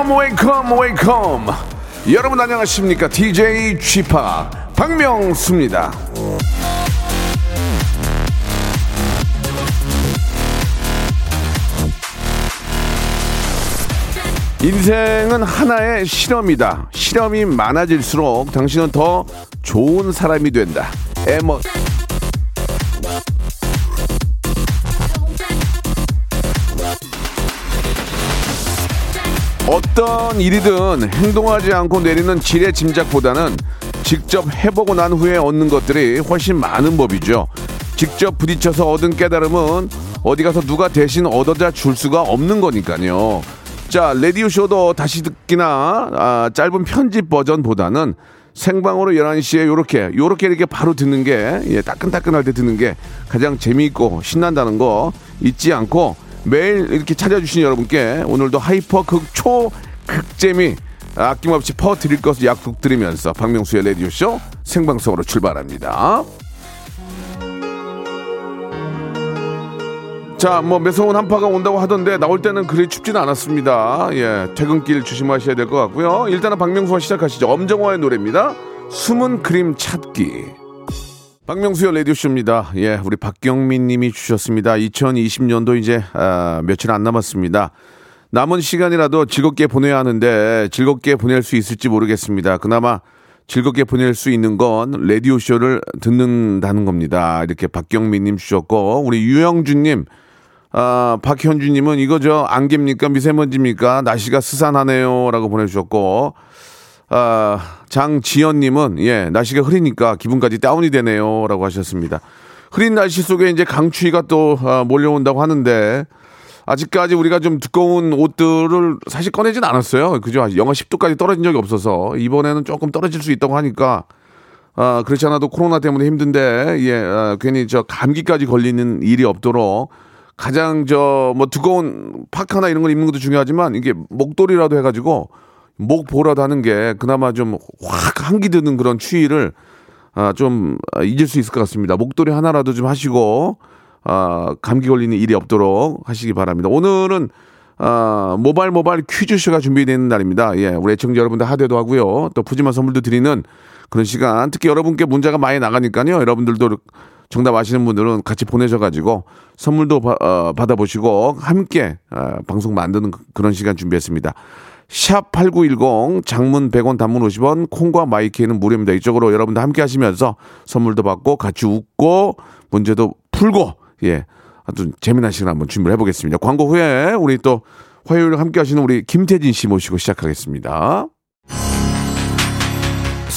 Welcome, welcome, welcome. 여러분 안녕하십니까? DJ p 박명수입니다. 인생은 하나의 실험이다. 실험이 많아질수록 당신은 더 좋은 사람이 된다. 에머. 어떤 일이든 행동하지 않고 내리는 지레 짐작보다는 직접 해보고 난 후에 얻는 것들이 훨씬 많은 법이죠. 직접 부딪혀서 얻은 깨달음은 어디 가서 누가 대신 얻어다 줄 수가 없는 거니까요. 자, 레디오 쇼도 다시 듣기나 아, 짧은 편집 버전보다는 생방으로 11시에 요렇게 요렇게 이렇게 바로 듣는 게 예, 따끈따끈할 때 듣는 게 가장 재미있고 신난다는 거 잊지 않고 매일 이렇게 찾아주신 여러분께 오늘도 hyper 극초 극재미 아낌없이 퍼 드릴 것을 약속드리면서 박명수의 레디오 쇼 생방송으로 출발합니다. 자, 뭐 매서운 한파가 온다고 하던데 나올 때는 그리 춥지는 않았습니다. 예, 퇴근길 조심하셔야 될 것 같고요. 일단은 박명수와 시작하시죠. 엄정화의 노래입니다. 숨은 그림 찾기. 박명수의 라디오쇼입니다. 예, 우리 박경민 님이 주셨습니다. 2020년도 이제, 아, 며칠 안 남았습니다. 남은 시간이라도 즐겁게 보내야 하는데 즐겁게 보낼 수 있을지 모르겠습니다. 그나마 즐겁게 보낼 수 있는 건 라디오쇼를 듣는다는 겁니다. 이렇게 박경민 님 주셨고, 우리 유영준 님, 아, 박현주 님은 이거 저 안개입니까 미세먼지입니까 날씨가 스산하네요 라고 보내주셨고 아, 장지연님은 예 날씨가 흐리니까 기분까지 다운이 되네요라고 하셨습니다. 흐린 날씨 속에 이제 강추위가 또 아, 몰려온다고 하는데 아직까지 우리가 좀 두꺼운 옷들을 사실 꺼내진 않았어요. 그죠? 영하 10도까지 떨어진 적이 없어서 이번에는 조금 떨어질 수 있다고 하니까 아, 그렇지 않아도 코로나 때문에 힘든데 예 아, 괜히 저 감기까지 걸리는 일이 없도록 가장 저 뭐 두꺼운 파카나 이런 걸 입는 것도 중요하지만 이게 목도리라도 해가지고 목 보라도 하는 게 그나마 좀 확 한기 드는 그런 추위를 아, 좀 잊을 수 있을 것 같습니다. 목도리 하나라도 좀 하시고 아, 감기 걸리는 일이 없도록 하시기 바랍니다. 오늘은 아, 모발 모발 퀴즈쇼가 준비되는 날입니다. 예, 우리 애청자 여러분들 하대도 하고요. 또 푸짐한 선물도 드리는 그런 시간. 특히 여러분께 문자가 많이 나가니까요. 여러분들도 정답 아시는 분들은 같이 보내셔가지고 선물도 바, 어, 받아보시고 함께 어, 방송 만드는 그런 시간 준비했습니다. 샵8910 장문 100원 단문 50원 콩과 마이케이는 무료입니다. 이쪽으로 여러분들 함께 하시면서 선물도 받고 같이 웃고 문제도 풀고 예 아주 재미난 시간 한번 준비를 해보겠습니다. 광고 후에 우리 또 화요일 함께 하시는 우리 김태진 씨 모시고 시작하겠습니다.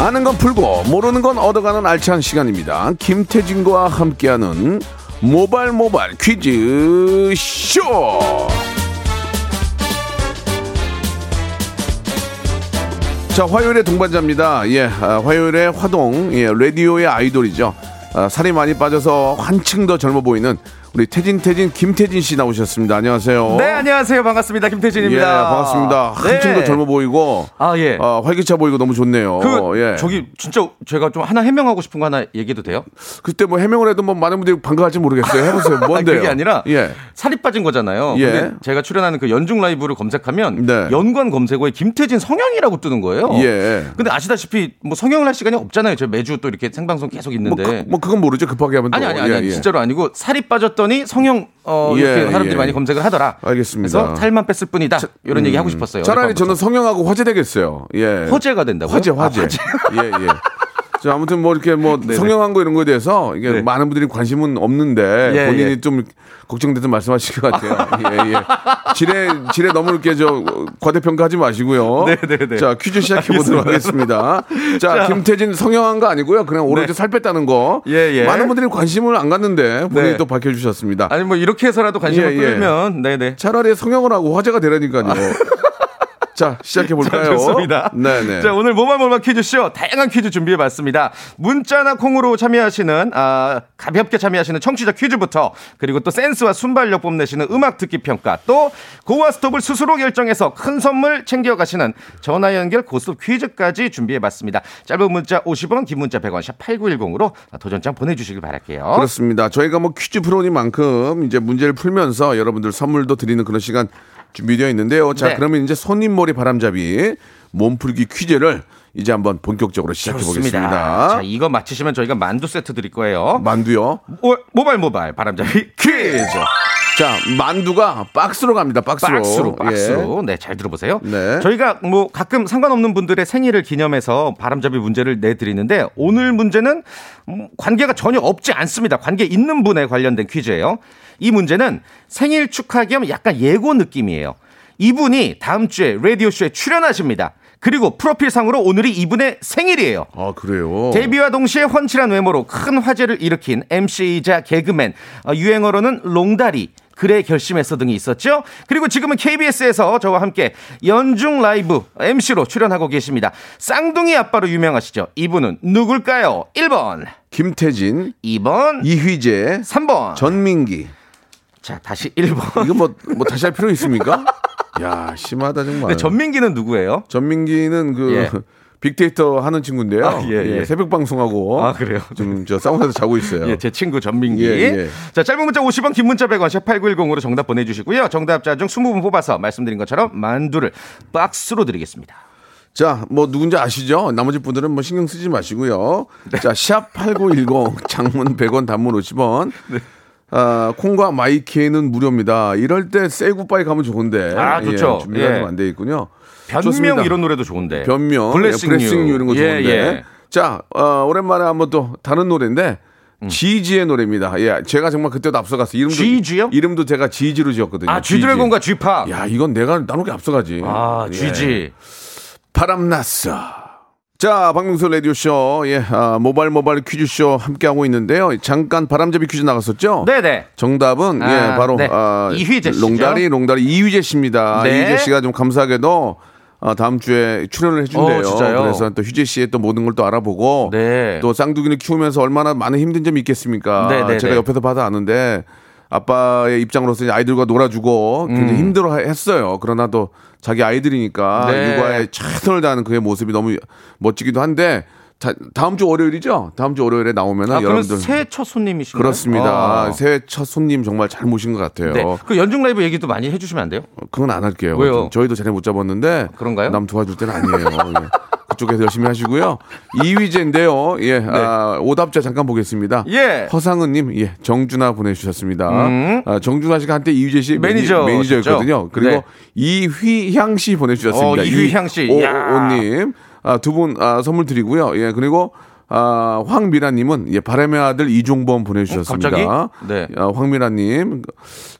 아는 건 풀고 모르는 건 얻어가는 알찬 시간입니다. 김태진과 함께하는 모발 모발 퀴즈 쇼. 자 화요일의 동반자입니다. 예, 아, 화요일의 화동, 예, 라디오의 아이돌이죠. 아, 살이 많이 빠져서 한층 더 젊어 보이는 우리 태진 태진 김태진 씨 나오셨습니다. 안녕하세요. 네, 안녕하세요. 반갑습니다. 예, 김태진입니다. 반갑습니다. 한층 네. 더 젊어 보이고, 아, 예. 어, 활기차 보이고 너무 좋네요. 그, 예. 저기, 진짜 제가 좀 하나 해명하고 싶은 거 하나 얘기해도 돼요? 그때 뭐 해명을 해도 뭐 많은 분들이 반가워할지 모르겠어요. 해 보세요. 뭔데요? 그게 아니라, 예. 살이 빠진 거잖아요. 예. 근데 제가 출연하는 그 연중 라이브를 검색하면, 네. 연관 검색어에 김태진 성형이라고 뜨는 거예요. 예. 근데 아시다시피, 뭐 성형을 할 시간이 없잖아요. 저 매주 또 이렇게 생방송 계속 뭐, 있는데. 그, 뭐 그건 모르죠. 급하게 하면 또. 아니, 아니, 아니, 예, 아니 예. 진짜로 아니고, 살이 빠졌 더니 성형, 어, 예, 이렇게 사람들이 예. 많이 검색을 하더라. 알겠습니다. 그래서 살만 뺐을 뿐이다. 이런 얘기 하고 싶었어요. 차라리. 저는 성형하고 화제 되겠어요. 예. 화제가 된다고요? 화제, 아, 화제. 화제. 예, 예. 자, 아무튼 뭐 이렇게 뭐 성형한 거 이런 거에 대해서 이게 네. 많은 분들이 관심은 없는데 예, 본인이 예. 좀 걱정돼서 말씀하실 것 같아요. 예, 예. 지레, 지레 너무 이렇게 저 과대평가하지 마시고요. 네, 네, 네. 자, 퀴즈 시작해 보도록 하겠습니다. 자, 김태진 성형한 거 아니고요. 그냥 오로지 네. 살 뺐다는 거. 예, 예. 많은 분들이 관심을 안 갖는데 본인이 네. 또 밝혀주셨습니다. 아니, 뭐 이렇게 해서라도 관심을 예, 예. 끌면, 네네. 차라리 성형을 하고 화제가 되라니까요. 자, 시작해 볼까요? 자, 좋습니다. 네네. 자, 오늘 모발모발 퀴즈쇼 다양한 퀴즈 준비해 봤습니다. 문자나 콩으로 참여하시는, 아, 가볍게 참여하시는 청취자 퀴즈부터, 그리고 또 센스와 순발력 뽐내시는 음악 듣기 평가, 또 고와 스톱을 스스로 결정해서 큰 선물 챙겨 가시는 전화 연결 고스톱 퀴즈까지 준비해 봤습니다. 짧은 문자 50원, 긴 문자 100원, 샵 8910으로 도전장 보내 주시길 바랄게요. 그렇습니다. 저희가 뭐 퀴즈 프로니만큼 이제 문제를 풀면서 여러분들 선물도 드리는 그런 시간 준비되어 있는데요. 자, 네. 그러면 이제 손님머리 바람잡이 몸풀기 퀴즈를 이제 한번 본격적으로 시작해. 보겠습니다. 자, 이거 맞히시면 저희가 만두 세트 드릴 거예요. 만두요. 모- 모발 모발 바람잡이 퀴즈. 자, 만두가 박스로 갑니다. 박스로. 박스로 예. 박스로 네잘 들어보세요. 네. 저희가 뭐 가끔 상관없는 분들의 생일을 기념해서 바람잡이 문제를 내드리는데 오늘 문제는 음, 관계가 전혀 없지 않습니다. 관계 있는 분에 관련된 퀴즈예요. 이 문제는 생일 축하 겸 약간 예고 느낌이에요. 이분이 다음 주에 라디오 쇼에 출연하십니다. 그리고 프로필상으로 오늘이 이분의 생일이에요. 아, 그래요. 데뷔와 동시에 훤칠한 외모로 큰 화제를 일으킨 MC이자 개그맨, 어, 유행어로는 롱다리, 그래 결심했어 등이 있었죠. 그리고 지금은 KBS에서 저와 함께 연중 라이브 MC로 출연하고 계십니다. 쌍둥이 아빠로 유명하시죠. 이분은 누굴까요? 1번, 김태진, 2번, 이휘재, 3번. 전민기. 자, 다시 1번. 이거 뭐, 뭐 다시 할 필요 있습니까? 야, 심하다 정말. 네, 전민기는 누구예요? 전민기는 그 예. 빅데이터 하는 친구인데요. 아, 예, 예. 새벽 방송하고 아, 그래요? 좀저 사우나에서 자고 있어요. 예, 제 친구 전민기. 예, 예. 자, 짧은 문자 50원, 긴 문자 100원, 샵 8910으로 정답 보내주시고요. 정답자 중 20분 뽑아서 말씀드린 것처럼 만두를 박스로 드리겠습니다. 자, 뭐 누군지 아시죠? 나머지 분들은 뭐 신경 쓰지 마시고요. 네. 자, 샵 8910 장문 100원 단문 50원. 네. 아, 콩과 마이케이는 무료입니다. 이럴 때 Say Goodbye 가면 좋은데. 아, 좋죠. 예, 준비가 예. 좀안돼 있군요. 변명 좋습니다. 이런 노래도 좋은데. 변명, blessing 예, blessing you. 이런 거 예, 좋은데. 예. 자, 어, 오랜만에 한번 또 다른 노래인데 음. GG의 노래입니다. 예, 제가 정말 그때도 앞서갔어. 이름도 GG요? 이름도 제가 GG로 지었거든요. 아, GG. 쥐드래곤과 쥐파. 야, 이건 내가 나누게 앞서가지. 아, 예. GG. 바람났어. 자, 박명수 라디오쇼, 예, 아, 모바일 모바일 퀴즈쇼 함께하고 있는데요. 잠깐 바람잡이 퀴즈 나갔었죠? 네네. 정답은, 아, 예, 바로, 네. 아, 이휘재 씨죠? 롱다리, 롱다리 이휘재 씨입니다. 네. 이휘재 씨가 좀 감사하게도 아, 다음 주에 출연을 해준대요. 어, 진짜요? 그래서 또 휴재 씨의 또 모든 걸 또 알아보고 네. 또 쌍둥이를 키우면서 얼마나 많은 힘든 점이 있겠습니까? 네, 네, 제가 네. 옆에서 봐도 아는데 아빠의 입장으로서 아이들과 놀아주고 굉장히 힘들어 했어요. 그러나 또 자기 아이들이니까 음. 네. 육아에 최선을 다하는 그의 모습이 너무 멋지기도 한데 자, 다음 주 월요일이죠? 다음 주 월요일에 나오면 아, 은 여러분들 새해 첫 손님이신가요? 그렇습니다. 아. 새해 첫 손님 정말 잘 모신 것 같아요. 네. 그 연중 라이브 얘기도 많이 해주시면 안 돼요? 그건 안 할게요. 왜요? 저희도 자리 못 잡았는데 그런가요? 남 도와줄 때는 아니에요. 예. 그쪽에서 열심히 하시고요. 이휘재인데요. 예, 아, 오답자 잠깐 보겠습니다. 네. 예. 허상은님, 예, 정준하 보내주셨습니다. 음. 아, 정준하 씨가 한때 이휘재 씨 매니저 매니, 저였거든요 셨죠? 그리고 네. 이휘향 씨 보내주셨습니다. 어, 이휘향 씨. 오, 야. 오님. 아, 두 분, 아, 선물 드리고요. 예, 그리고 아, 황미라님은 예, 바람의 아들 이종범 보내주셨습니다. 어? 네. 아, 황미라님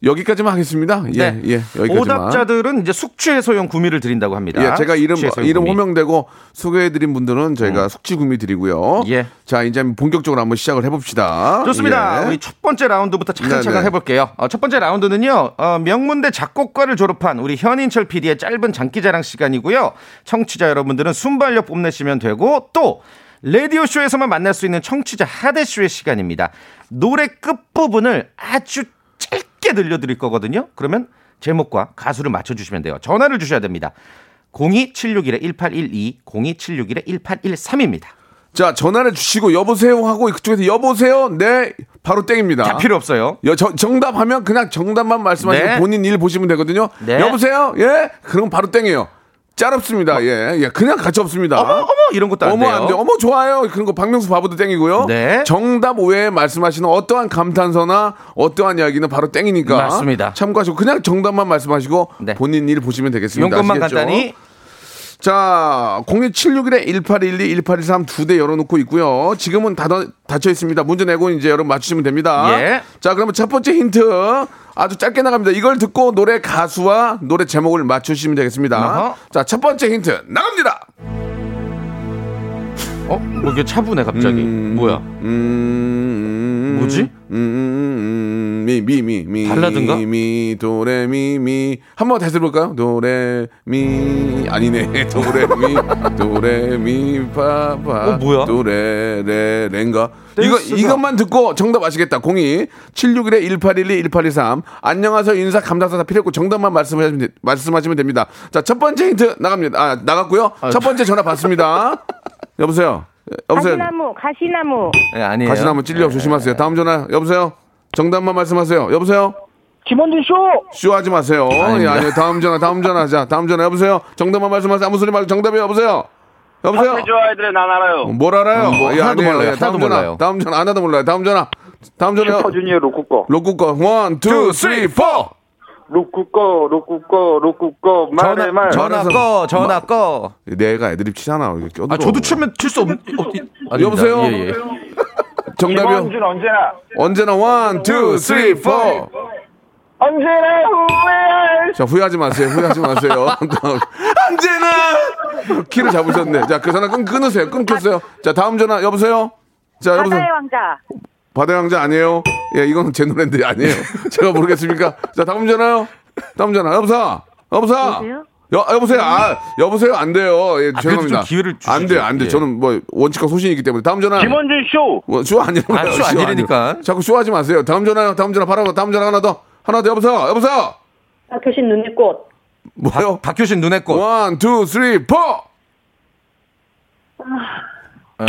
여기까지만 하겠습니다. 예, 네. 예, 여기까지만. 오답자들은 이제 숙취 해소용 구미를 드린다고 합니다. 예, 제가 이름 숙취 이름 구미. 호명되고 소개해드린 분들은 저희가 숙지구미 드리고요. 예. 자 이제 본격적으로 한번 시작을 해봅시다. 좋습니다. 예. 우리 첫 번째 라운드부터 차근차근 네네. 해볼게요. 어, 첫 번째 라운드는요, 어, 명문대 작곡과를 졸업한 우리 현인철 PD의 짧은 장기자랑 시간이고요. 청취자 여러분들은 순발력 뽐내시면 되고, 또, 라디오쇼에서만 만날 수 있는 청취자 하대쇼의 시간입니다. 노래 끝부분을 아주 짧게 들려드릴 거거든요. 그러면 제목과 가수를 맞춰주시면 돼요. 전화를 주셔야 됩니다. 02761-1812, 02761-1813입니다. 자 전화를 주시고 여보세요 하고 그쪽에서 여보세요 네 바로 땡입니다. 다 필요 없어요. 여, 정- 정답하면 그냥 정답만 말씀하시고 네. 본인 일 보시면 되거든요. 네. 여보세요 예 그럼 바로 땡이에요. 짤 없습니다. 예, 예, 그냥 같이 없습니다. 어머, 어머, 이런 것도 안 어머 돼요. 안 돼. 어머 좋아요. 그런 거 박명수 바보도 땡이고요. 네. 정답 외에 말씀하시는 어떠한 감탄사나 어떠한 이야기는 바로 땡이니까 맞습니다. 참고하시고 그냥 정답만 말씀하시고 네. 본인 일 보시면 되겠습니다. 용건만 아시겠죠? 간단히 자, 02761에 1812, 1823두 대 열어놓고 있고요. 지금은 닫아, 닫혀 있습니다. 문제 내고 이제 여러분 맞추시면 됩니다. 예. 자, 그러면 첫 번째 힌트 아주 짧게 나갑니다. 이걸 듣고 노래 가수와 노래 제목을 맞추시면 되겠습니다. 어허. 자, 첫 번째 힌트 나갑니다. 어? 뭐 이게 차분해 갑자기. 음, 뭐야? 음, 뭐지? 음, 음, 미, 미, 미, 미. 발라드인가? 미, 도레, 미, 미. 한번 다시 해볼까요? 도레, 미. 아니네. 도레, 미, 도레, 미, 파, 파. 어, 뭐야? 도레, 레, 레인가? 이거. 이것만 듣고 정답 아시겠다. 02 761에 1812, 1823. 안녕하세요. 인사, 감사사 다 필요 없고 정답만 말씀하시면, 돼- 말씀하시면 됩니다. 자, 첫 번째 힌트 나갑니다. 아, 나갔고요. 첫 번째 전화 받습니다. 여보세요. 여보세요. 가시나무, 가시나무. 네, 아니에요. 가시나무 찔려 조심하세요. 다음 전화 여보세요. 정답만 말씀하세요. 여보세요. 김원준 쇼! 쇼 하지 마세요. 예, 아닙니다. 아니요. 다음 전화, 다음 전화. 자, 다음 전화 여보세요. 정답만 말씀하세요. 아무 소리 말고 정답이 여보세요. 여보세요. 해줘 아이들의 난 알아요. 뭘 알아요? 음, 뭐 예, 하나도 아니에요. 몰라요. 예, 다음 하나도 전화. 몰라요. 다음 전화 하나도 몰라요. 다음 전화. 다음 전화. 슈퍼주니어 로꾸거. 로꾸거. one, two, three, four. 로꾸거, 로꾸거, 로꾸거, 말해 전화, 말. 전화 꺼, 전화 꺼. 내가 애드립 치잖아. 아, 저도 추면 칠 수 없는. 어. 여보세요? 예, 예. 정답이요. 김원준 언제나, 언제나 one, two, three, four. 언제나 후회할. 자, 후회하지 마세요. 후회하지 마세요. 언제나! 키를 잡으셨네. 자, 그 전화 끊, 끊으세요. 끊겼어요. 자, 다음 전화, 여보세요? 자, 여보세요? 왕자. 바다의 왕자 아니에요? 예, 이건 제 노래인데 아니에요. 제가 모르겠습니까? 자, 다음 전화요? 다음 전화, 여보세요? 여보세요? 여보세요? 여, 여보세요? 아, 여보세요? 안 돼요. 예, 아, 죄송합니다. 좀 기회를 주시죠. 안 돼요, 안 돼요. 예. 저는 뭐, 원칙과 소신이 있기 때문에. 다음 전화. 김원준 쇼! 뭐, 쇼 아니라고요. 아, 쇼 아니라니까. 자꾸 쇼 하지 마세요. 다음 전화요. 다음 전화 바로, 다음 전화 하나 더. 하나 더, 여보세요? 여보세요? 박효신 눈의 꽃. 뭐요? 박효신 눈의 꽃. one, two, three, four!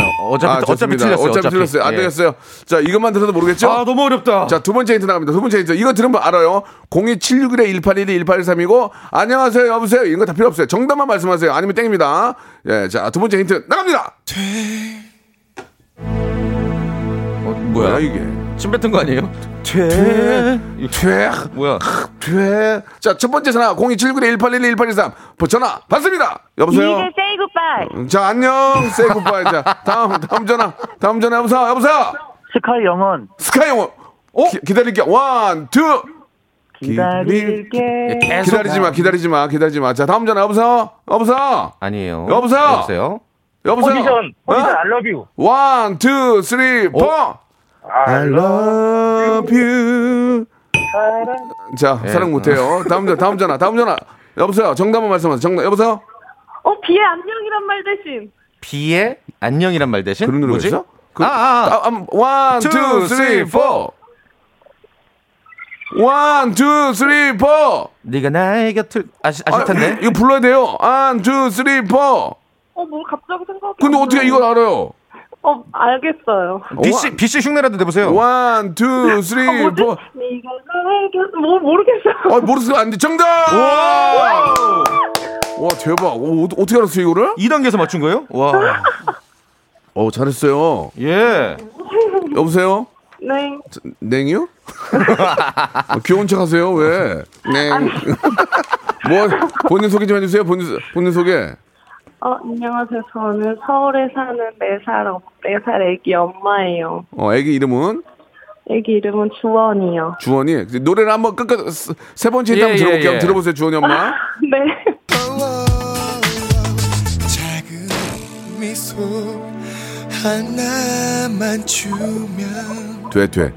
어, 어차피, 어차피 좋습니다. 틀렸어요. 어차피, 틀렸어요. 안 예. 되겠어요. 자, 이것만 들어도 모르겠죠? 아, 너무 어렵다. 자, 두 번째 힌트 나갑니다. 두 번째 힌트. 이거 들으면 알아요. 02761에 1812, 1813이고, 안녕하세요, 여보세요. 이런 거 다 필요 없어요. 정답만 말씀하세요. 아니면 땡입니다. 예, 자, 두 번째 힌트 나갑니다. 어, 뭐야, 뭐야? 이게? 침 뱉은 거 아니에요? 퇴, 퇴, 뭐야? 퇴. 자, 첫 번째 전화 02761에 1812, 1813. 전화 받습니다. 여보세요? 이글 세이 굿바이. 자, 안녕. 세이 굿바이. 자, 다음, 다음 전화. 다음 전화. 여보세요? 여보세요? 스카이 영원 스카이 영원. 어? 기, 기다릴게요. 원, 투. 기다릴게. 예, 계속. 기다리지 마, 기다리지 마, 기다리지 마. 자, 다음 전화 여보세요? 여보세요? 아니에요. 여보세요? 여보세요? 여보세요? 포지션, 포지션, 어? I love you. One, two, three, four. I love you. 자, 예. 사랑 못해요. 다음 전화, 다음 전화, 다음 전화. 여보세요? 정답만 말씀하세요. 정답, 여보세요? 어, 비의 안녕이란 말 대신. 비의 안녕이란 말 대신 그런 노래가 뭐지? 그, 아, 아, 아. 아, 음, one, Two, two, three, three, four. One, two, three, four. 네가 나의 곁을 아시, 아실 아, 텐데. 이거 불러야 돼요. One, two, three, four. 어, 뭐 갑자기 생각이 근데 안 어떻게. 이걸 알아요? 어, 알겠어요. 비씨 비씨 흉내라도 내보세요. One, two, three, 어, 뭐지? four. 네가 나의 곁, 뭐, 모르겠어요. 아, 모르겠어. 안 돼. 정답! 와! 와, 대박. 어, 어, 떻게 알았어요, 이거를? 2단계에서 맞춘 거예요? 와. 어, 잘했어요. 예. 여보세요? 네. 냉이요? 어, 귀여운 척 하세요, 왜? 냉. 뭐, 본인 소개 좀 해주세요, 본인, 본인 소개. 어, 안녕하세요. 저는 서울에 사는 4살, 4살 애기 엄마예요. 어, 애기 이름은 애기 이름은 주원이요. 주원이. 노래를 한번 끝까지 세 번째 힌트 예, 한번 예, 들어볼게요. 예. 들어보세요, 주원이 엄마. 네. 미소 하나만 주면 돼, 돼.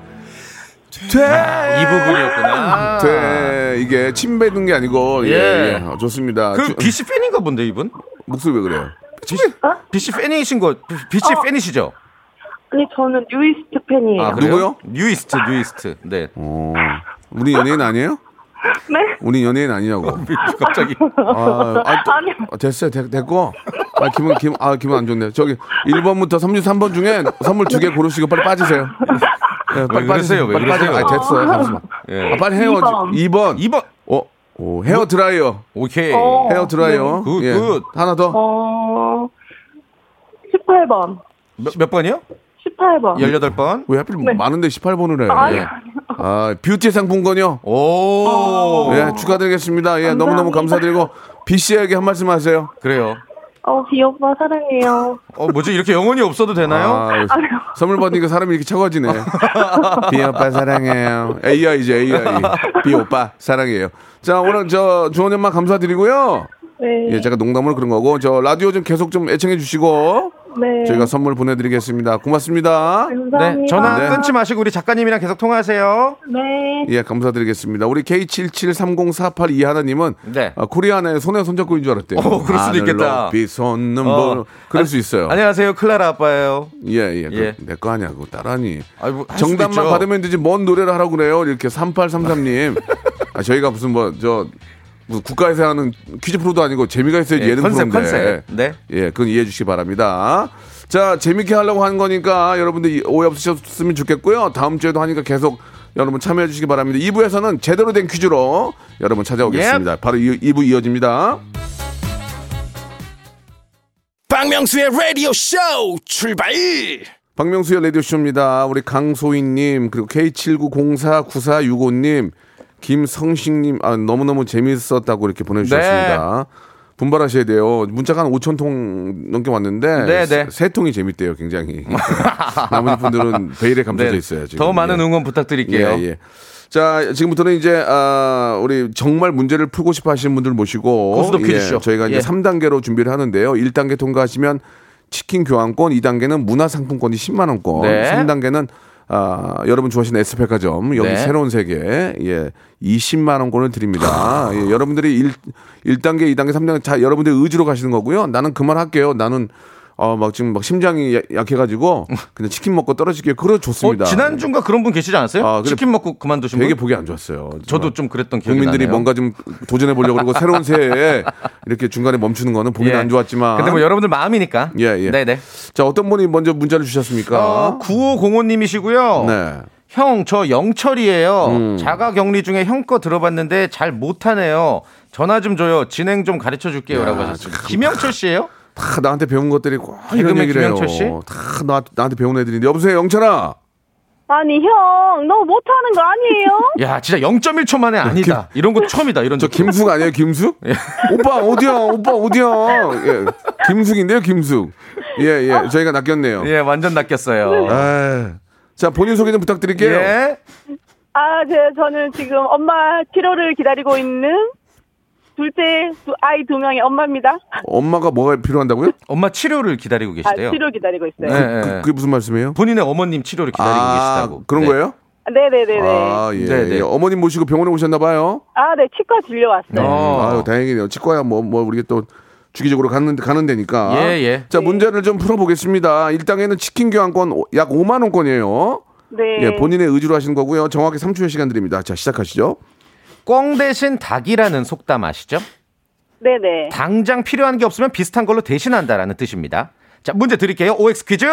아, 이 부분이었구나. 돼. 이게 침 뱉는 게 아니고. 예, 예. 예. 어, 좋습니다. 그 주- 비씨 팬인가 본데 이분? 목소리 왜 그래요? 비씨 팬이신 거 비씨 어. 팬이시죠? 아니, 저는 뉴이스트 팬이에요. 아? 누구요? 뉴이스트 뉴이스트. 네. 어, 우리 연예인 아니에요? 네? 우리 연예인 아니냐고. 갑자기 아, 아, 또- 아니요. 아, 됐어요. 됐, 됐고. 아, 기분, 기분, 아, 기분 안 좋네. 저기, 1번부터 33번 중에 선물 두 개 고르시고 빨리 빠지세요. 예, 빨리 왜 빠지세요. 빨리 빠지세요. 아, 됐어요. 잠시만. 예. 아, 빨리 해요. 2번. 2번. 2번. 어, 오, 헤어 드라이어. 오케이. 어. 헤어 드라이어. good, 예. good. 하나 더. 어, 18번. 몇, 몇 번이요? 18번. 18번. 왜 하필 많은데 18번을 해? 아니, 예. 아, 뷰티 상품권이요. 오. 예, 축하드리겠습니다. 예, 너무너무 감사드리고, 비 씨에게 한 말씀 하세요. 그래요. 어, 비 오빠 사랑해요. 어, 뭐지? 이렇게 영혼이 없어도 되나요? 아, 선물 받으니까 사람이 이렇게 차가워지네. 비 오빠 사랑해요. AI죠, AI. 비 오빠 사랑해요. 자, 오늘 저 주원 엄마 감사드리고요. 네. 예, 제가 농담으로 그런 거고, 저 라디오 좀 계속 좀 애청해 주시고, 네. 저희가 선물 보내드리겠습니다. 고맙습니다. 감사합니다. 네. 전화 네. 끊지 마시고 우리 작가님이랑 계속 통화하세요. 네. 예, 감사드리겠습니다. 우리 K773048 이하나님은 네. 아, 코리아나의 손에 손잡고인 줄 알았대요. 어, 그럴 수도 있겠다. 솟는 어. 볼. 그럴 수 있어요. 안녕하세요. 클라라 아빠예요. 예, 예. 예. 내거 아니야. 그거. 아이고, 할 수도 정답만. 받으면 되지 뭔 노래를 하라고 그래요. 이렇게 3833님. 아, 저희가 무슨 뭐, 저, 무슨 국가에서 하는 퀴즈 프로도 아니고 재미가 있어야지 예, 예능 컨셉, 프로인데. 컨셉. 네. 예, 그건 이해해 주시기 바랍니다. 자, 재밌게 하려고 하는 거니까 여러분들 이- 오해 없으셨으면 좋겠고요. 다음 주에도 하니까 계속 여러분 참여해 주시기 바랍니다. 2부에서는 제대로 된 퀴즈로 여러분 찾아오겠습니다. 바로 2, 2부 이어집니다. 박명수의 라디오 쇼 출발 박명수의 라디오 쇼입니다. 우리 강소희님, 그리고 K79049465님, 김성식님, 아, 너무너무 재밌었다고 이렇게 보내주셨습니다. 네. 분발하셔야 돼요. 문자가 한 5천 통 넘게 왔는데 네, 세, 네. 세 통이 재밌대요, 굉장히. 나머지 분들은 베일에 감춰져 네. 있어요. 지금. 더 많은 예. 응원 부탁드릴게요. 예, 예. 자, 지금부터는 이제 아, 우리 정말 문제를 풀고 싶어 하시는 분들 모시고 고스톱 퀴즈쇼. 저희가 이제 예. 3단계로 준비를 하는데요. 1단계 통과하시면 치킨 교환권, 2단계는 문화 상품권이 10만 원권, 네. 3단계는 아, 여러분 좋아하시는 에스페카점 여기 네. 새로운 세계 예 20만 원권을 드립니다. 예, 여러분들이 1, 1단계, 2단계, 3단계 다 여러분들 의지로 가시는 거고요. 나는 그만 할게요. 나는 어 막 지금 막 심장이 야- 약해가지고 그냥 치킨 먹고 떨어질게요. 그래 좋습니다. 어, 지난주인가 그런 분 계시지 않았어요? 아, 그래. 치킨 먹고 그만두신 되게 분? 보기 안 좋았어요. 저도 좀 그랬던 기억이 국민들이 나네요. 뭔가 좀 도전해 보려고 그러고 새로운 새해에 이렇게 중간에 멈추는 거는 보기 예. 안 좋았지만. 근데 뭐 여러분들 마음이니까. 예, 예. 네네. 자, 어떤 분이 먼저 문자를 주셨습니까? 어, 9505님이시고요. 네. 형, 저 영철이에요. 음. 자가 격리 중에 형 거 들어봤는데 잘 못하네요. 전화 좀 줘요. 진행 좀 가르쳐 줄게요. 야, 라고 하셨습니다. 김영철 씨예요 다 나한테 배운 것들이 꼭 이런 얘기를 해요. 다 나, 나한테 배운 애들인데. 여보세요, 영철아. 아니, 형, 너 못하는 거 아니에요? 야, 진짜 0.1초 만에 아니다. 이런 거 처음이다. 이런 저 느낌. 김숙 아니에요, 김숙? 오빠, 어디야? 오빠, 어디야? 예. 김숙인데요, 김숙. 예, 예. 저희가 낚였네요. 예, 완전 낚였어요. 아, 자, 본인 소개 좀 부탁드릴게요. 예. 아, 제, 저는 지금 엄마 치료를 기다리고 있는 둘째 두, 아이 두 명의 엄마입니다. 엄마가 뭐가 필요한다고요? 엄마 치료를 기다리고 아, 계시대요. 치료 기다리고 있어요. 네, 그, 네. 그게 무슨 말씀이에요? 본인의 어머님 치료를 기다리고 아, 계시다고. 그런 네. 거예요? 네네네네. 아, 예, 네, 네. 예. 어머님 모시고 병원에 오셨나 봐요. 아, 네, 치과 진료 왔어요. 어. 아유, 다행이네요. 치과야 뭐, 뭐, 우리가 또 주기적으로 가는, 가는 데니까. 예, 예. 자, 문제를 좀 풀어보겠습니다. 1단계는 치킨 교환권 오- 약 5만원권이에요. 네. 예, 본인의 의지로 하시는 거고요. 정확히 3초의 시간 드립니다. 자, 시작하시죠. 꽁 대신 닭이라는 속담 아시죠? 네네. 당장 필요한 게 없으면 비슷한 걸로 대신한다라는 뜻입니다. 자, 문제 드릴게요. OX 퀴즈.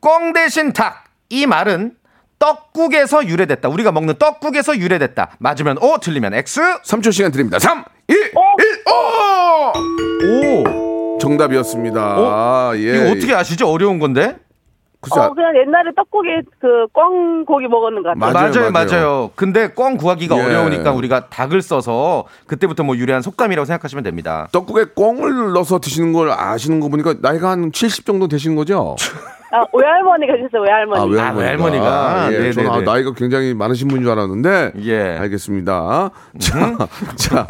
꽁 대신 닭. 이 말은 떡국에서 유래됐다. 우리가 먹는 떡국에서 유래됐다. 맞으면 O, 틀리면 X. 3초 시간 드립니다. 3, 2, 1, 오! 오. 정답이었습니다. 어? 아, 예. 이거 어떻게 아시죠? 어려운 건데. 글쎄, 어, 그냥 옛날에 떡국에 그 꽝고기 먹었는 것 같아요. 맞아요, 맞아요, 맞아요. 근데 꽝 구하기가 예. 어려우니까 우리가 닭을 써서 그때부터 뭐 유래한 속담이라고 생각하시면 됩니다. 떡국에 꽁을 넣어서 드시는 걸 아시는 거 보니까 나이가 한 70 정도 되시는 거죠? 아, 외할머니가 계셨어요, 외할머니. 아, 왜- 외할머니가. 예, 네네네. 저는 아, 나이가 굉장히 많으신 분인 줄 알았는데. 예. 알겠습니다. 자, 자,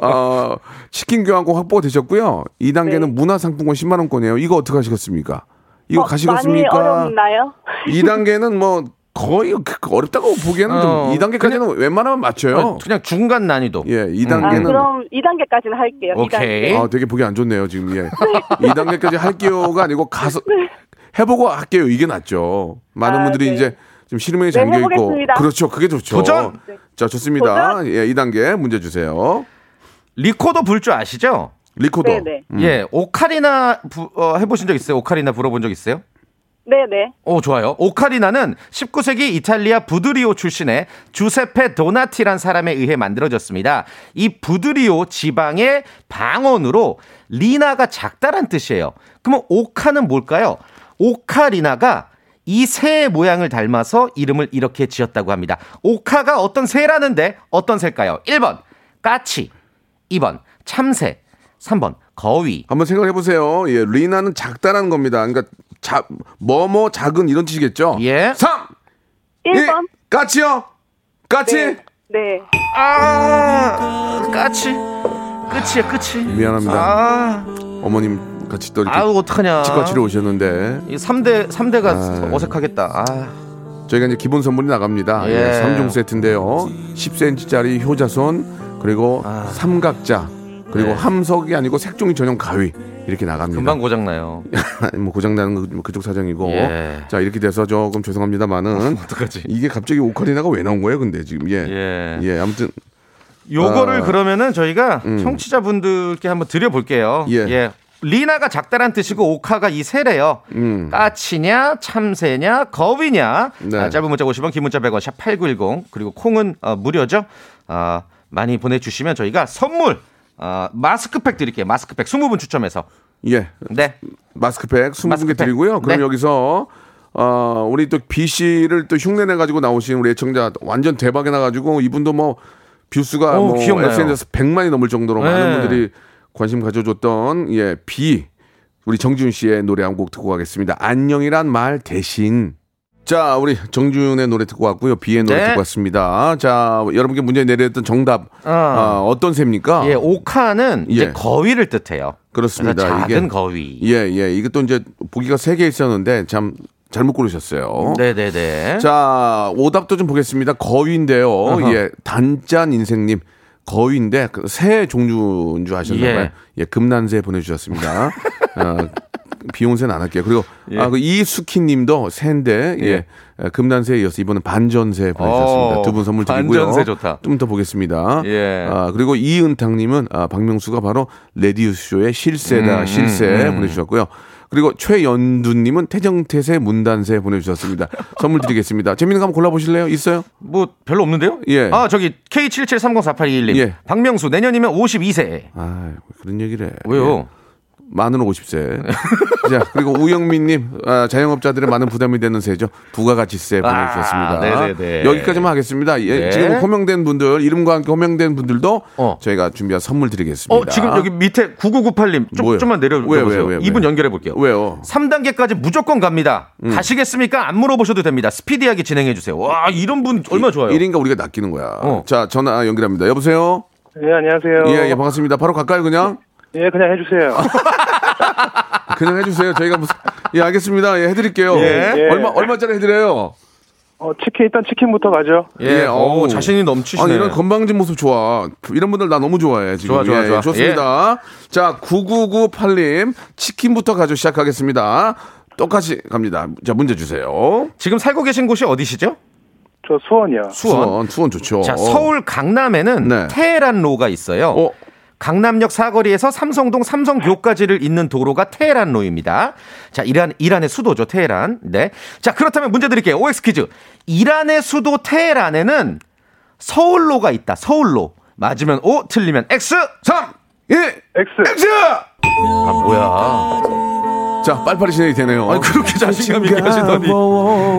어, 치킨 교환권 확보가 되셨고요. 2단계는 네. 문화상품권 10만원권이에요. 이거 어떻게 하시겠습니까? 이거 어, 가시겠습니까? 많이 어렵나요? 2단계는 뭐 거의 그- 어렵다고 보기에는 어, 좀 2단계까지는 웬만하면 맞춰요. 어, 그냥 중간 난이도. 예, 아, 2단계는 그럼 2단계까지는 할게요. 오케이. 2단계. 아, 되게 보기 안 좋네요, 지금. 예. 2단계까지 할게요가 아니고 가서 해보고 할게요. 이게 낫죠. 많은 아, 분들이 네. 이제 좀 시름에 네, 잠겨 있고. 그렇죠. 그게 좋죠. 도전! 자, 좋습니다. 도전! 예, 2단계 문제 주세요. 리코더 불 줄 아시죠? 리코더. 네네. 음. 예, 오카리나 부- 어, 해보신 적 있어요? 오카리나 불어본 적 있어요? 네네. 오, 좋아요. 오카리나는 19세기 이탈리아 부드리오 출신의 주세페 도나티란 사람에 의해 만들어졌습니다. 이 부드리오 지방의 방언으로 리나가 작다란 뜻이에요. 그러면 오카는 뭘까요? 오카리나가 이 새의 모양을 닮아서 이름을 이렇게 지었다고 합니다. 오카가 어떤 새라는데 어떤 새일까요? 1번 까치, 2번 참새, 3번 거위. 한번 생각해 보세요. 예, 리나는 작다라는 겁니다. 그러니까 자, 뭐뭐 작은 이런 뜻이겠죠? 예. 3, 1번. 까치요? 까치? 네. 네. 아, 까치. 끝이야, 끝이. 미안합니다. 아, 어머님 같이 또 이렇게 아우, 어떡하냐. 치과 치료 오셨는데 이 3대, 3대가 아. 어색하겠다. 아, 저희가 이제 기본 선물이 나갑니다. 예. 예. 3종 세트인데요. 10cm짜리 효자손 그리고 삼각자 그리고 네. 함석이 아니고 색종이 전용 가위 이렇게 나갑니다. 금방 고장 나요. 뭐 고장 나는 거뭐 그쪽 사정이고 예. 자 이렇게 돼서 조금 죄송합니다만은 어떡하지? 이게 갑자기 오카리나가 왜 나온 거예요? 근데 지금 예. 예. 예, 아무튼 요거를 아. 그러면은 저희가 청취자분들께 한번 드려볼게요. 예. 리나가 작다란 뜻이고 오카가 이 새래요. 음. 까치냐, 참새냐, 거위냐. 네. 아, 짧은 문자 50원, 긴 문자 100원, 샵 8910. 그리고 콩은 어, 무료죠. 아, 많이 보내주시면 저희가 선물, 어, 마스크팩 드릴게요. 마스크팩 20분 추첨해서. 예. 네. 마스크팩 20개 마스크팩. 드리고요. 그럼 네. 여기서 어, 우리 또 B 씨를 또 흉내내 가지고 나오신 우리 애청자 완전 대박이 나 가지고 이분도 뭐 뷰수가 오, 뭐 기억나요. SNS 100만이 넘을 정도로 네. 많은 분들이 관심 가져줬던 예, B 우리 정준 씨의 노래 한 곡 듣고 가겠습니다. 안녕이란 말 대신 자, 우리 정준의 노래 듣고 왔고요. 비의 노래 네. 듣고 왔습니다. 자, 여러분께 문제 내렸던 정답 어. 아, 어떤 새입니까? 예, 오카는 이제 예. 거위를 뜻해요. 그렇습니다. 작은 이게- 거위. 예, 예. 이게 또 이제 보기가 세 개 있었는데 참 잘못 고르셨어요. 네네네. 자, 오답도 좀 보겠습니다. 거위인데요. 어허. 예, 단짠 인생님. 거위인데 그새 종류인 줄 아셨나봐요. 예. 예, 금난새 보내주셨습니다. 어, 비욘세는 안 할게요. 그리고 아, 그 이수키님도 새인데 예, 예. 에, 금난새에 이어서 이번엔 반전새 보내주셨습니다. 어, 두분 선물 드리고요. 반전새 좋다. 좀 더 보겠습니다. 예. 아, 그리고 이은탁님은 아, 박명수가 바로 레디우스쇼의 실세다 음, 실세 음, 음. 보내주셨고요. 그리고 최연두님은 태정태세 문단세 보내주셨습니다. 선물 드리겠습니다. 재밌는 거 한번 골라보실래요? 있어요? 뭐 별로 없는데요? 예. 아 저기 K77304821님. 예. 박명수 내년이면 52세. 아 그런 얘기를 해. 왜요? 예. 만으로 50세. 자, 그리고 우영민님, 아, 자영업자들의 많은 부담이 되는 세죠. 부가가치세 보내주셨습니다. 아, 네네네. 여기까지만 하겠습니다. 예, 네. 지금 호명된 분들, 이름과 함께 호명된 분들도 어. 저희가 준비한 선물 드리겠습니다. 어 지금 여기 밑에 9998님 좀? 좀만 내려보세요. 왜요, 왜요, 이분? 연결해 볼게요. 왜요? 3단계까지 무조건 갑니다. 음. 가시겠습니까? 안 물어보셔도 됩니다. 스피디하게 진행해 주세요. 와 이런 분 얼마나 좋아요. 1인가 우리가 낚이는 거야. 어. 자, 전화 연결합니다. 여보세요? 예, 안녕하세요. 예, 예, 반갑습니다. 바로 갈까요, 그냥? 예, 그냥 해주세요. 그냥 해주세요. 저희가 무슨, 예, 알겠습니다. 예, 해드릴게요. 예. 얼마, 얼마짜리 해드려요? 어, 치킨, 일단 치킨부터 가죠. 예, 오, 어우. 자신이 넘치시네. 아니, 이런 건방진 모습 좋아. 이런 분들 나 너무 좋아해, 지금. 좋아, 좋아, 예, 좋아. 좋습니다. 자, 9998님, 치킨부터 가져 시작하겠습니다. 똑같이 갑니다. 자, 문제 주세요. 지금 살고 계신 곳이 어디시죠? 저 수원이요. 수원. 수원, 수원 좋죠. 자, 서울 강남에는 네. 테헤란로가 있어요. 어, 강남역 사거리에서 삼성동 삼성교까지를 잇는 도로가 테헤란 로입니다. 자, 이란 이란의 수도죠, 테헤란. 네. 자, 그렇다면 문제 드릴게요. OX 퀴즈. 이란의 수도 테헤란에는 서울로가 있다. 서울로. 맞으면 O, 틀리면 X. 3, 2, X. X! 아, 뭐야? 자, 빨리빨리 진행이 되네요. 아니 그렇게 자신감 있게 하시더니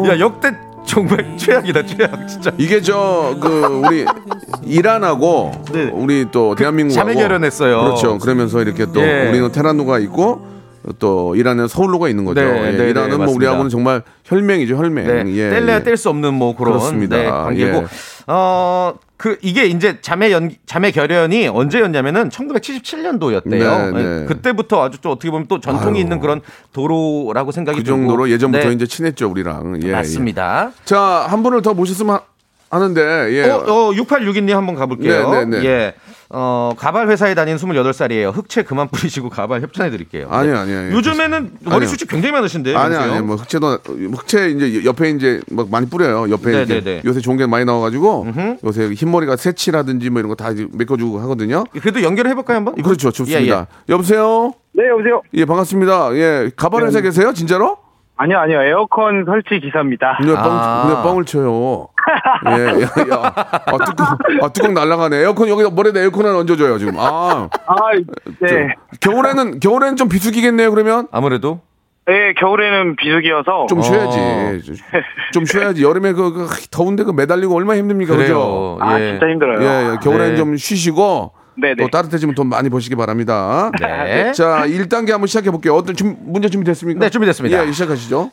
야 역대 정말 최악이다 최악 진짜. 이게 저 그 우리 이란하고 네. 우리 또 대한민국 자매 결연했어요. 그렇죠. 그러면서 이렇게 또 예. 우리는 테란노가 있고 또 이란은 서울로가 있는 거죠. 네, 예, 네, 이란은 네, 뭐. 우리하고는 정말 혈맹이죠, 혈맹. 네, 예, 뗄래야 예. 뗄수 없는 뭐 그런 그렇습니다. 네, 관계고 예. 어. 그 이게 이제 자매 연 자매 결연이 언제였냐면은 1977년도였대요. 네, 네. 그때부터 아주 또 어떻게 보면 또 전통이 있는 그런 도로라고 생각이 그 정도로 들고. 예전부터 네, 이제 친했죠, 우리랑. 예, 예. 맞습니다. 자, 한 분을 더 모셨으면 하- 하는데 예. 어, 어 6862님 한번 가볼게요. 네, 네, 네. 예. 어, 가발 회사에 다니는 28살이에요. 흑채 그만 뿌리시고 가발 협찬해 드릴게요. 네. 아니요, 아니요, 아니요. 요즘에는 머리 숱이 굉장히 많으신데. 아니 보세요. 아니 뭐 흑채도 흑채 이제 옆에 이제 막 많이 뿌려요. 옆에 네, 이렇게 네, 네. 요새 좋은 게 많이 나와 가지고 요새 흰머리가 새치라든지 뭐 이런 거 다 메꿔 주고 하거든요. 그래도 연결해 볼까요, 한번? 그렇죠, 좋습니다. 예, 예. 여보세요. 네, 여보세요? 예 반갑습니다. 예 가발 회사 계세요? 진짜로? 아니요, 아니요. 에어컨 설치 기사입니다. 뻥, 아. 근데 뻥을 쳐요. 예, 야, 야. 아, 뚜껑, 아, 뚜껑 날라가네. 에어컨 여기다 머리에다 에어컨 하나 얹어줘요 지금. 아, 아, 네. 저, 겨울에는 겨울에는 좀 비수기겠네요. 그러면 아무래도 네, 겨울에는 비수기여서. 좀 어. 쉬어야지. 좀, 좀 쉬어야지. 여름에 그, 그 더운데 그 매달리고 얼마나 힘듭니까, 그죠? 그래요. 아, 예. 진짜 힘들어요. 예, 예, 겨울에는 네. 좀 쉬시고 네네. 또 따뜻해지면 돈 많이 버시기 바랍니다. 네. 자, 1단계 한번 시작해 볼게요. 어떤 준- 문제 준비됐습니까? 네, 준비됐습니다. 예, 시작하시죠.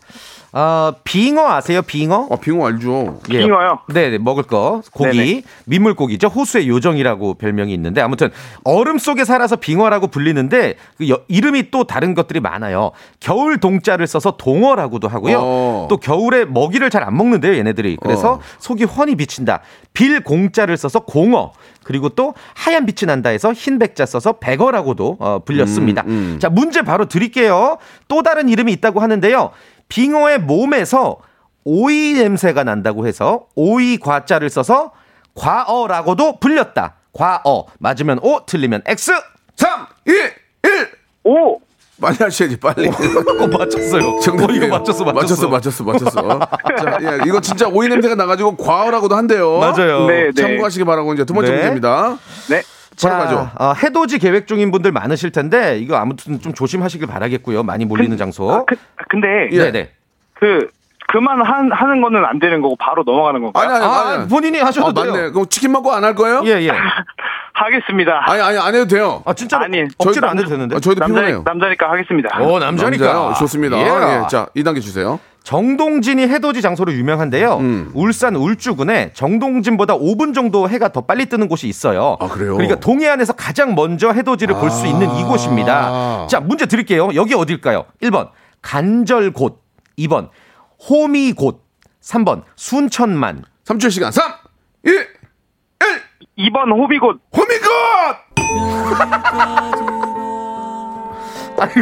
아, 빙어 아세요? 빙어? 아, 빙어 알죠? 예. 빙어요? 네, 네, 먹을 거. 고기. 네네. 민물고기죠. 호수의 요정이라고 별명이 있는데 아무튼 얼음 속에 살아서 빙어라고 불리는데 그 여- 이름이 또 다른 것들이 많아요. 겨울 동자를 써서 동어라고도 하고요. 어. 또 겨울에 먹이를 잘 안 먹는데요, 얘네들이. 그래서 어. 속이 훤히 비친다. 빌 공자를 써서 공어. 그리고 또 하얀 빛이 난다 해서 흰 백자 써서 백어라고도 어, 불렸습니다. 음, 음. 자, 문제 바로 드릴게요. 또 다른 이름이 있다고 하는데요. 빙어의 몸에서 오이 냄새가 난다고 해서 오이 과자를 써서 과어라고도 불렸다. 과어. 맞으면 O, 틀리면 X. 3, 2, 1. 오! 빨리 하셔야지, 빨리. 어, 맞췄어요. 정답 어, 이거 맞췄어, 맞췄어. 맞췄어, 맞췄어, 맞췄어. 자, 예, 이거 진짜 오이 냄새가 나가지고 과어라고도 한대요. 맞아요. 네, 네. 참고하시기 바라고 이제 두 번째 네. 문제입니다. 네. 자. 어, 해돋이 계획 중인 분들 많으실 텐데 이거 아무튼 좀 조심하시길 바라겠고요. 많이 몰리는 장소. 그, 근데, 예. 네네. 그, 그만 한, 하는 거는 안 되는 거고 바로 넘어가는 건가요? 아니, 아니, 아, 아니. 본인이 하셔도 아, 돼요. 맞네. 그럼 치킨 먹고 안 할 거예요? 예, 예. 하겠습니다. 아니, 아니, 안 해도 돼요. 아, 진짜로 아니, 억지로 저희- 안 해도 되는데. 아, 저희도 남자, 피곤해요. 남자니까 하겠습니다. 오, 남자니까. 남자요? 좋습니다. 예. 예, 자, 2단계 주세요. 정동진이 해돋이 장소로 유명한데요. 음. 울산 울주군에 정동진보다 5분 정도 해가 더 빨리 뜨는 곳이 있어요. 아, 그래요? 그러니까 동해안에서 가장 먼저 해돋이를 볼수 있는 아. 이곳입니다. 자, 문제 드릴게요. 여기 어딜까요? 1번 간절곶, 2번 호미곶, 3번 순천만. 3초 시간. 3, 2, 1. 2번 호비곶. 호미곶!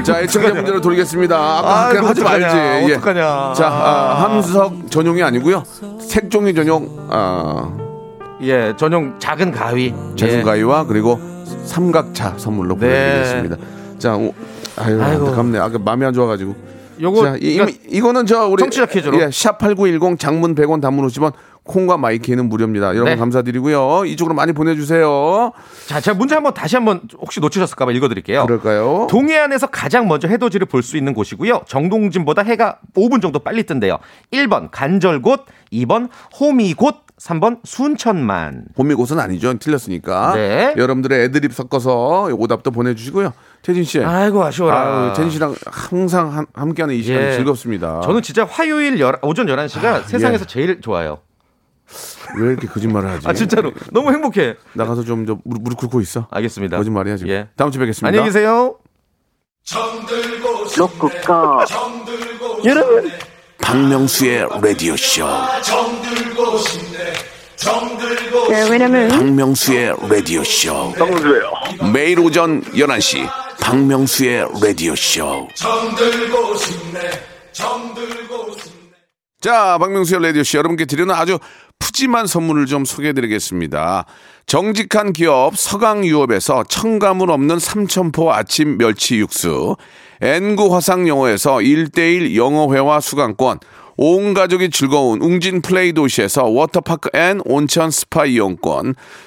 자, 애청자 문제로 돌리겠습니다. 아까 아이고, 그냥 하지 어떡하냐, 말지. 예. 어떡하냐. 자, 아, 함수석 전용이 아니고요. 색종이 전용, 아, 예, 전용 작은 가위. 재수 예. 가위와 그리고 삼각차 선물로 네. 보내드리겠습니다. 자, 오, 아유, 아이고. 안타깝네. 아까 마음이 안 좋아가지고. 요거 자, 이, 그러니까 이거는 저 우리 청취자 퀴즈로. 예, 샵8910 장문 100원 단문 50원 콩과 마이키는 무료입니다. 여러분 네. 감사드리고요. 이쪽으로 많이 보내주세요. 자, 제가 문제 한번 다시 한번 혹시 놓치셨을까봐 읽어드릴게요. 그럴까요? 동해안에서 가장 먼저 해돋이를 볼 수 있는 곳이고요. 정동진보다 해가 5분 정도 빨리 뜬대요. 1번 간절곶, 2번 호미곶, 3번 순천만. 봄이곳은 아니죠. 틀렸으니까. 네. 여러분들의 애드립 섞어서 오답도 보내주시고요. 태진 씨. 아이고 아쉬워라. 아유, 태진 씨랑 항상 한- 함께하는 이 시간이 예. 즐겁습니다. 저는 진짜 화요일 열- 오전 11시가 아, 세상에서 예. 제일 좋아요. 왜 이렇게 거짓말을 하지? 아 진짜로 너무 행복해. 나가서 좀저 무릎, 무릎 꿇고 있어. 알겠습니다. 거짓말이야 지금. 예. 다음 주에 뵙겠습니다. 안녕히 계세요. 로쿠꺼. 여러분, 박명수의 라디오 쇼. 네, 왜냐면 박명수의 라디오 쇼. 정수예요. 매일 오전 11시 박명수의 라디오 쇼. 자, 박명수의 라디오쇼 여러분께 드리는 아주 푸짐한 선물을 좀 소개해드리겠습니다. 정직한 기업 서강유업에서 첨가물 없는 삼천포 아침 멸치 육수, 엔구 화상영어에서 1대1 영어회화 수강권, 온 가족이 즐거운 웅진 플레이 도시에서 워터파크 and 온천 스파 이용권,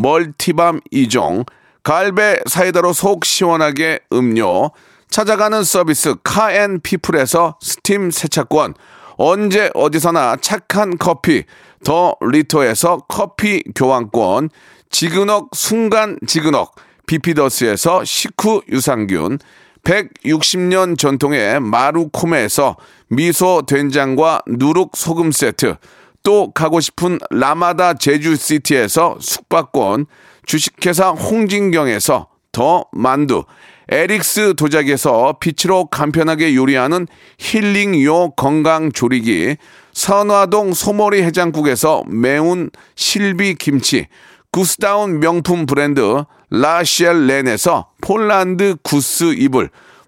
multi balm 2종, 갈배 사이다로 속 시원하게 음료, 찾아가는 서비스 카앤피플에서 스팀 세차권, 언제 어디서나 착한 커피, 더 리터에서 커피 교환권, 지그넉 순간 지그넉, 비피더스에서 식후 유산균, 160년 전통의 마루코메에서 미소 된장과 누룩 소금 세트, 또 가고 싶은 라마다 제주시티에서 숙박권, 주식회사 홍진경에서 더 만두, 에릭스 도자기에서 빛으로 간편하게 요리하는 힐링요 건강조리기, 선화동 소머리 해장국에서 매운 실비 김치, 구스다운 명품 브랜드 라시엘렌에서 폴란드 구스 이불,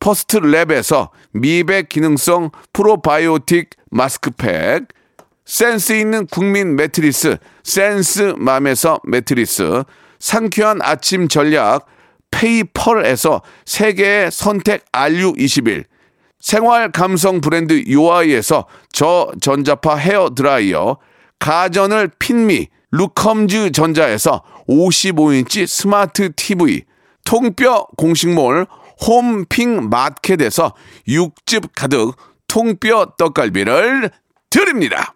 퍼스트 랩에서 미백 기능성 프로바이오틱 마스크팩, 센스 있는 국민 매트리스 센스맘에서 매트리스, 상쾌한 아침 전략 페이펄에서 세계의 선택 RU21, 생활 감성 브랜드 요아이에서 저전자파 헤어 드라이어, 가전을 핀미 루컴즈 전자에서 55인치 스마트 TV, 통뼈 공식몰 홈핑 마켓에서 육즙 가득 통뼈 떡갈비를 드립니다.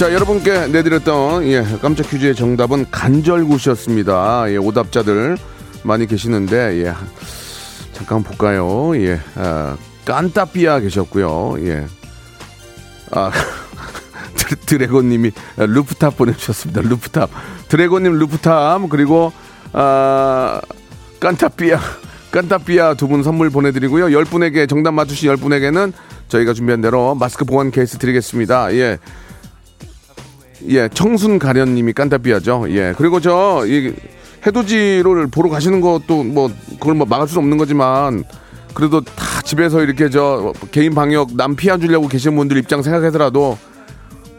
자, 여러분께 내드렸던 예, 깜짝 퀴즈의 정답은 간절굿이었습니다. 예, 오답자들 많이 계시는데 예, 잠깐 볼까요? 예, 아, 깐따삐아 계셨고요. 예, 아, 드래곤님이 루프탑 보내주셨습니다. 루프탑. 드래곤님 루프탑 그리고 아, 깐따삐아 깐따삐아 두 분 선물 보내드리고요. 10분에게 정답 맞추신 10분에게는 저희가 준비한 대로 마스크 보관 케이스 드리겠습니다. 예. 예, 청순 가련님이 깐따삐아죠. 예, 그리고 저, 이, 해돋이를 보러 가시는 것도 뭐, 그걸 뭐 막을 수는 없는 거지만, 그래도 다 집에서 이렇게 저, 개인 방역 남 피해 주려고 계신 분들 입장 생각해서라도,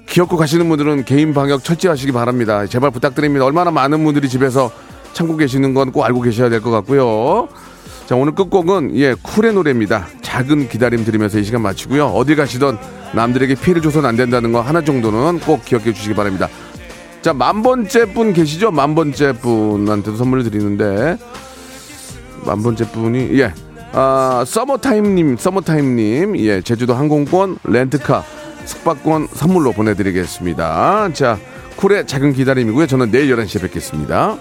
기억고 가시는 분들은 개인 방역 철저하시기 바랍니다. 제발 부탁드립니다. 얼마나 많은 분들이 집에서 참고 계시는 건 꼭 알고 계셔야 될 것 같고요. 자, 오늘 끝곡은, 예, 쿨의 노래입니다. 작은 기다림 들으면서 이 시간 마치고요. 어디 가시던 남들에게 피해를 줘서는 안 된다는 거 하나 정도는 꼭 기억해 주시기 바랍니다. 자, 만 번째 분 계시죠? 만 번째 분한테도 선물을 드리는데, 만 번째 분이, 예, 아, 서머타임님, 서머타임님, 예, 제주도 항공권, 렌트카, 숙박권 선물로 보내드리겠습니다. 자, 쿨의 작은 기다림이고요. 저는 내일 11시에 뵙겠습니다.